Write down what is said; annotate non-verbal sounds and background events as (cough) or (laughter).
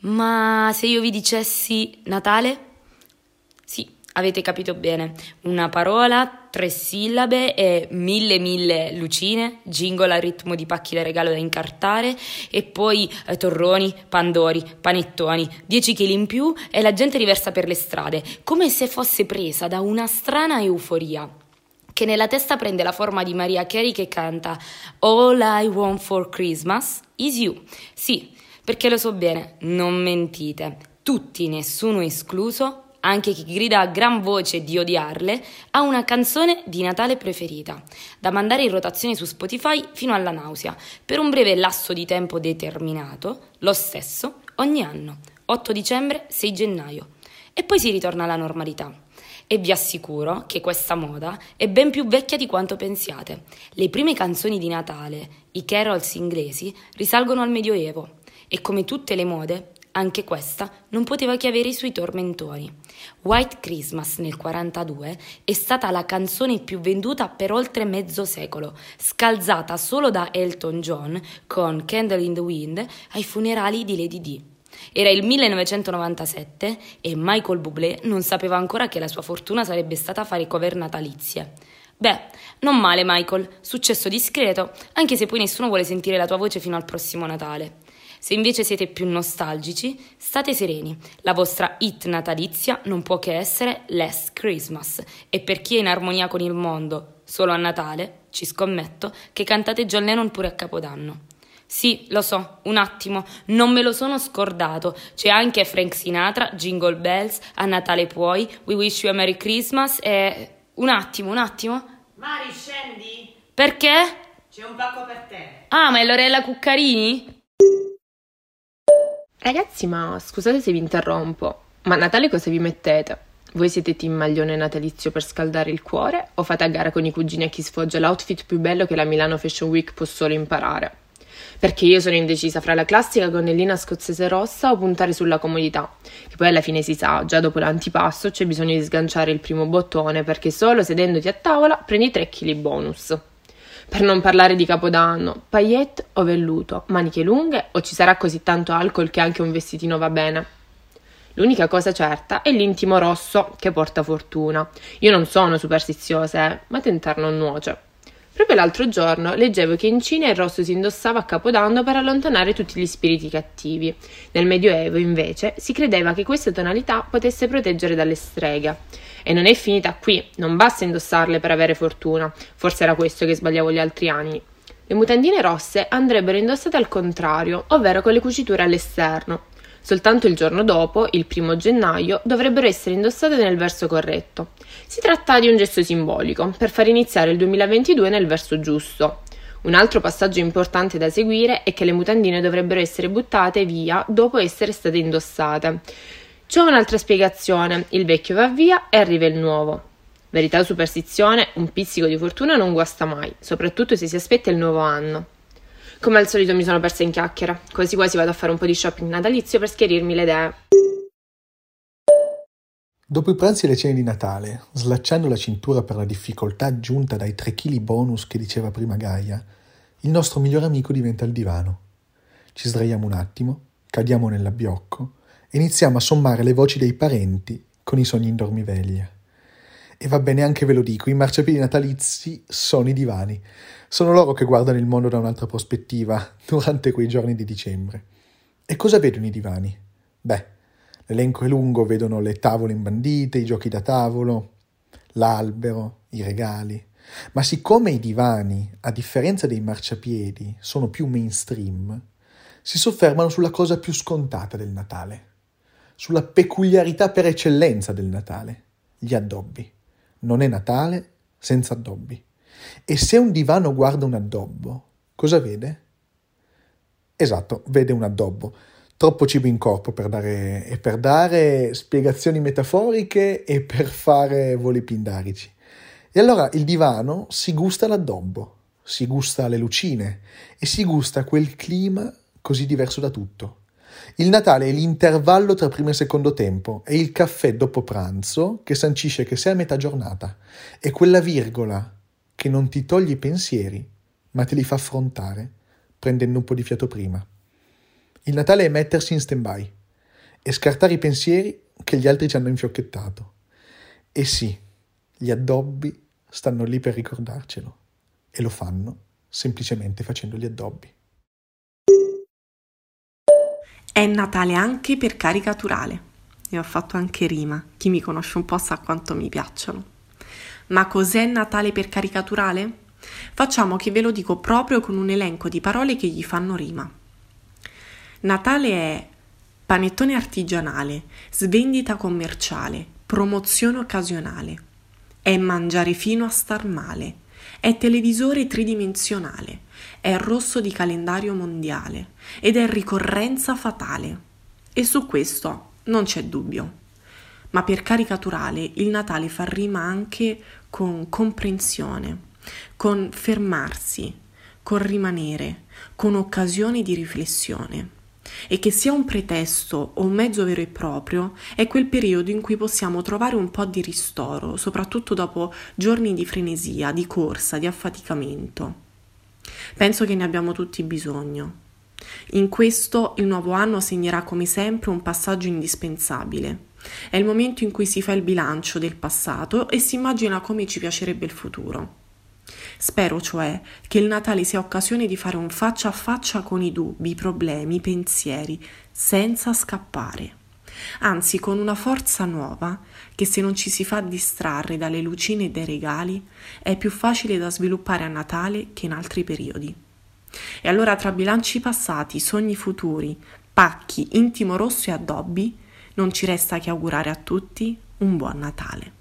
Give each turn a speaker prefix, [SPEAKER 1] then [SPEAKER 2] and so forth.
[SPEAKER 1] Ma se io vi dicessi Natale? Sì, avete capito bene. Una parola, tre sillabe e mille mille lucine, jingle al ritmo di pacchi da regalo da incartare e poi eh, torroni, pandori, panettoni, 10 kg in più e la gente riversa per le strade, come se fosse presa da una strana euforia che nella testa prende la forma di Maria Carey che canta All I Want for Christmas is You. Sì, perché lo so bene, non mentite. Tutti, nessuno escluso, anche chi grida a gran voce di odiarle, ha una canzone di Natale preferita, da mandare in rotazione su Spotify fino alla nausea, per un breve lasso di tempo determinato, lo stesso, ogni anno, 8 dicembre, 6 gennaio. E poi si ritorna alla normalità. E vi assicuro che questa moda è ben più vecchia di quanto pensiate. Le prime canzoni di Natale, i carols inglesi, risalgono al Medioevo e come tutte le mode, anche questa non poteva che avere i suoi tormentori. White Christmas nel 42 è stata la canzone più venduta per oltre mezzo secolo, scalzata solo da Elton John con Candle in the Wind ai funerali di Lady D. Era il 1997 e Michael Bublé non sapeva ancora che la sua fortuna sarebbe stata fare cover natalizie. Beh, non male Michael, successo discreto, anche se poi nessuno vuole sentire la tua voce fino al prossimo Natale. Se invece siete più nostalgici, state sereni, la vostra hit natalizia non può che essere Last Christmas e per chi è in armonia con il mondo, solo a Natale, ci scommetto che cantate John Lennon pure a Capodanno. Sì, lo so, un attimo, non me lo sono scordato. C'è anche Frank Sinatra, Jingle Bells, A Natale puoi, We Wish You a Merry Christmas e... Un attimo, un attimo.
[SPEAKER 2] Mari, scendi?
[SPEAKER 1] Perché?
[SPEAKER 2] C'è un pacco per te.
[SPEAKER 1] Ah, ma è Lorella Cuccarini?
[SPEAKER 3] Ragazzi, ma scusate se vi interrompo, ma a Natale cosa vi mettete? Voi siete team maglione natalizio per scaldare il cuore o fate a gara con i cugini a chi sfoggia l'outfit più bello che la Milano Fashion Week può solo imparare? perché io sono indecisa fra la classica gonnellina scozzese rossa o puntare sulla comodità, che poi alla fine si sa, già dopo l'antipasto c'è bisogno di sganciare il primo bottone perché solo sedendoti a tavola prendi 3 kg bonus. Per non parlare di capodanno, paillette o velluto, maniche lunghe o ci sarà così tanto alcol che anche un vestitino va bene. L'unica cosa certa è l'intimo rosso che porta fortuna. Io non sono superstiziosa, eh, ma tentar non nuoce. Proprio l'altro giorno leggevo che in Cina il rosso si indossava a Capodanno per allontanare tutti gli spiriti cattivi. Nel Medioevo, invece, si credeva che questa tonalità potesse proteggere dalle streghe. E non è finita qui, non basta indossarle per avere fortuna. Forse era questo che sbagliavo gli altri anni. Le mutandine rosse andrebbero indossate al contrario, ovvero con le cuciture all'esterno. Soltanto il giorno dopo, il primo gennaio, dovrebbero essere indossate nel verso corretto. Si tratta di un gesto simbolico, per far iniziare il 2022 nel verso giusto. Un altro passaggio importante da seguire è che le mutandine dovrebbero essere buttate via dopo essere state indossate. C'è un'altra spiegazione, il vecchio va via e arriva il nuovo. Verità o superstizione, un pizzico di fortuna non guasta mai, soprattutto se si aspetta il nuovo anno. Come al solito mi sono persa in chiacchiere, quasi quasi vado a fare un po' di shopping natalizio per schierirmi le idee.
[SPEAKER 4] Dopo i pranzi e le cene di Natale, slacciando la cintura per la difficoltà aggiunta dai 3 kg bonus che diceva prima Gaia, il nostro migliore amico diventa il divano. Ci sdraiamo un attimo, cadiamo nell'abbiocco iniziamo a sommare le voci dei parenti con i sogni in dormiveglia. E va bene anche ve lo dico, i marciapiedi natalizi sono i divani. Sono loro che guardano il mondo da un'altra prospettiva (laughs) durante quei giorni di dicembre. E cosa vedono i divani? Beh, l'elenco è lungo, vedono le tavole imbandite, i giochi da tavolo, l'albero, i regali. Ma siccome i divani, a differenza dei marciapiedi, sono più mainstream, si soffermano sulla cosa più scontata del Natale, sulla peculiarità per eccellenza del Natale, gli addobbi. Non è Natale senza addobbi. E se un divano guarda un addobbo, cosa vede? Esatto, vede un addobbo. Troppo cibo in corpo per dare, e per dare spiegazioni metaforiche e per fare voli pindarici. E allora il divano si gusta l'addobbo, si gusta le lucine e si gusta quel clima così diverso da tutto. Il Natale è l'intervallo tra primo e secondo tempo, è il caffè dopo pranzo che sancisce che sei a metà giornata, è quella virgola che non ti toglie i pensieri, ma te li fa affrontare, prendendo un po' di fiato prima. Il Natale è mettersi in stand-by, e scartare i pensieri che gli altri ci hanno infiocchettato. E sì, gli addobbi stanno lì per ricordarcelo e lo fanno semplicemente facendo gli addobbi.
[SPEAKER 5] È Natale anche per caricaturale. E ho fatto anche rima. Chi mi conosce un po' sa quanto mi piacciono. Ma cos'è Natale per caricaturale? Facciamo che ve lo dico proprio con un elenco di parole che gli fanno rima. Natale è panettone artigianale, svendita commerciale, promozione occasionale. È mangiare fino a star male. È televisore tridimensionale. È rosso di calendario mondiale. Ed è ricorrenza fatale. E su questo non c'è dubbio. Ma per caricaturale il Natale fa rima anche con comprensione, con fermarsi, con rimanere, con occasioni di riflessione. E che sia un pretesto o un mezzo vero e proprio, è quel periodo in cui possiamo trovare un po' di ristoro, soprattutto dopo giorni di frenesia, di corsa, di affaticamento. Penso che ne abbiamo tutti bisogno. In questo il nuovo anno segnerà come sempre un passaggio indispensabile è il momento in cui si fa il bilancio del passato e si immagina come ci piacerebbe il futuro. Spero cioè che il Natale sia occasione di fare un faccia a faccia con i dubbi, i problemi, i pensieri, senza scappare. Anzi, con una forza nuova che se non ci si fa distrarre dalle lucine e dai regali, è più facile da sviluppare a Natale che in altri periodi. E allora tra bilanci passati, sogni futuri, pacchi, intimo rosso e addobbi, non ci resta che augurare a tutti un buon Natale.